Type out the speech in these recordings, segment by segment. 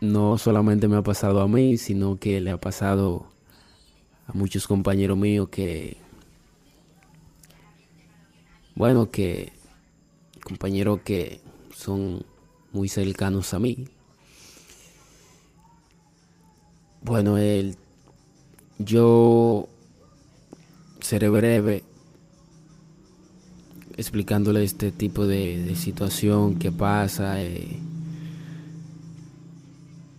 No solamente me ha pasado a mí, sino que le ha pasado a muchos compañeros míos que, bueno, que compañeros que son muy cercanos a mí. Bueno, el, yo seré breve explicándole este tipo de, situación que pasa. Eh,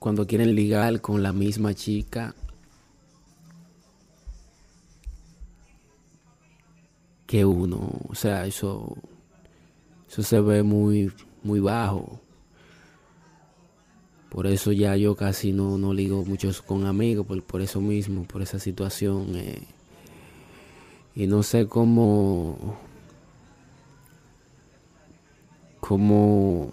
Cuando quieren ligar con la misma chica que uno. O sea, eso, eso se ve muy, muy bajo. Por eso ya yo casi no, no ligo muchos con amigos, por, por eso mismo, por esa situación. Eh. y no sé cómo, cómo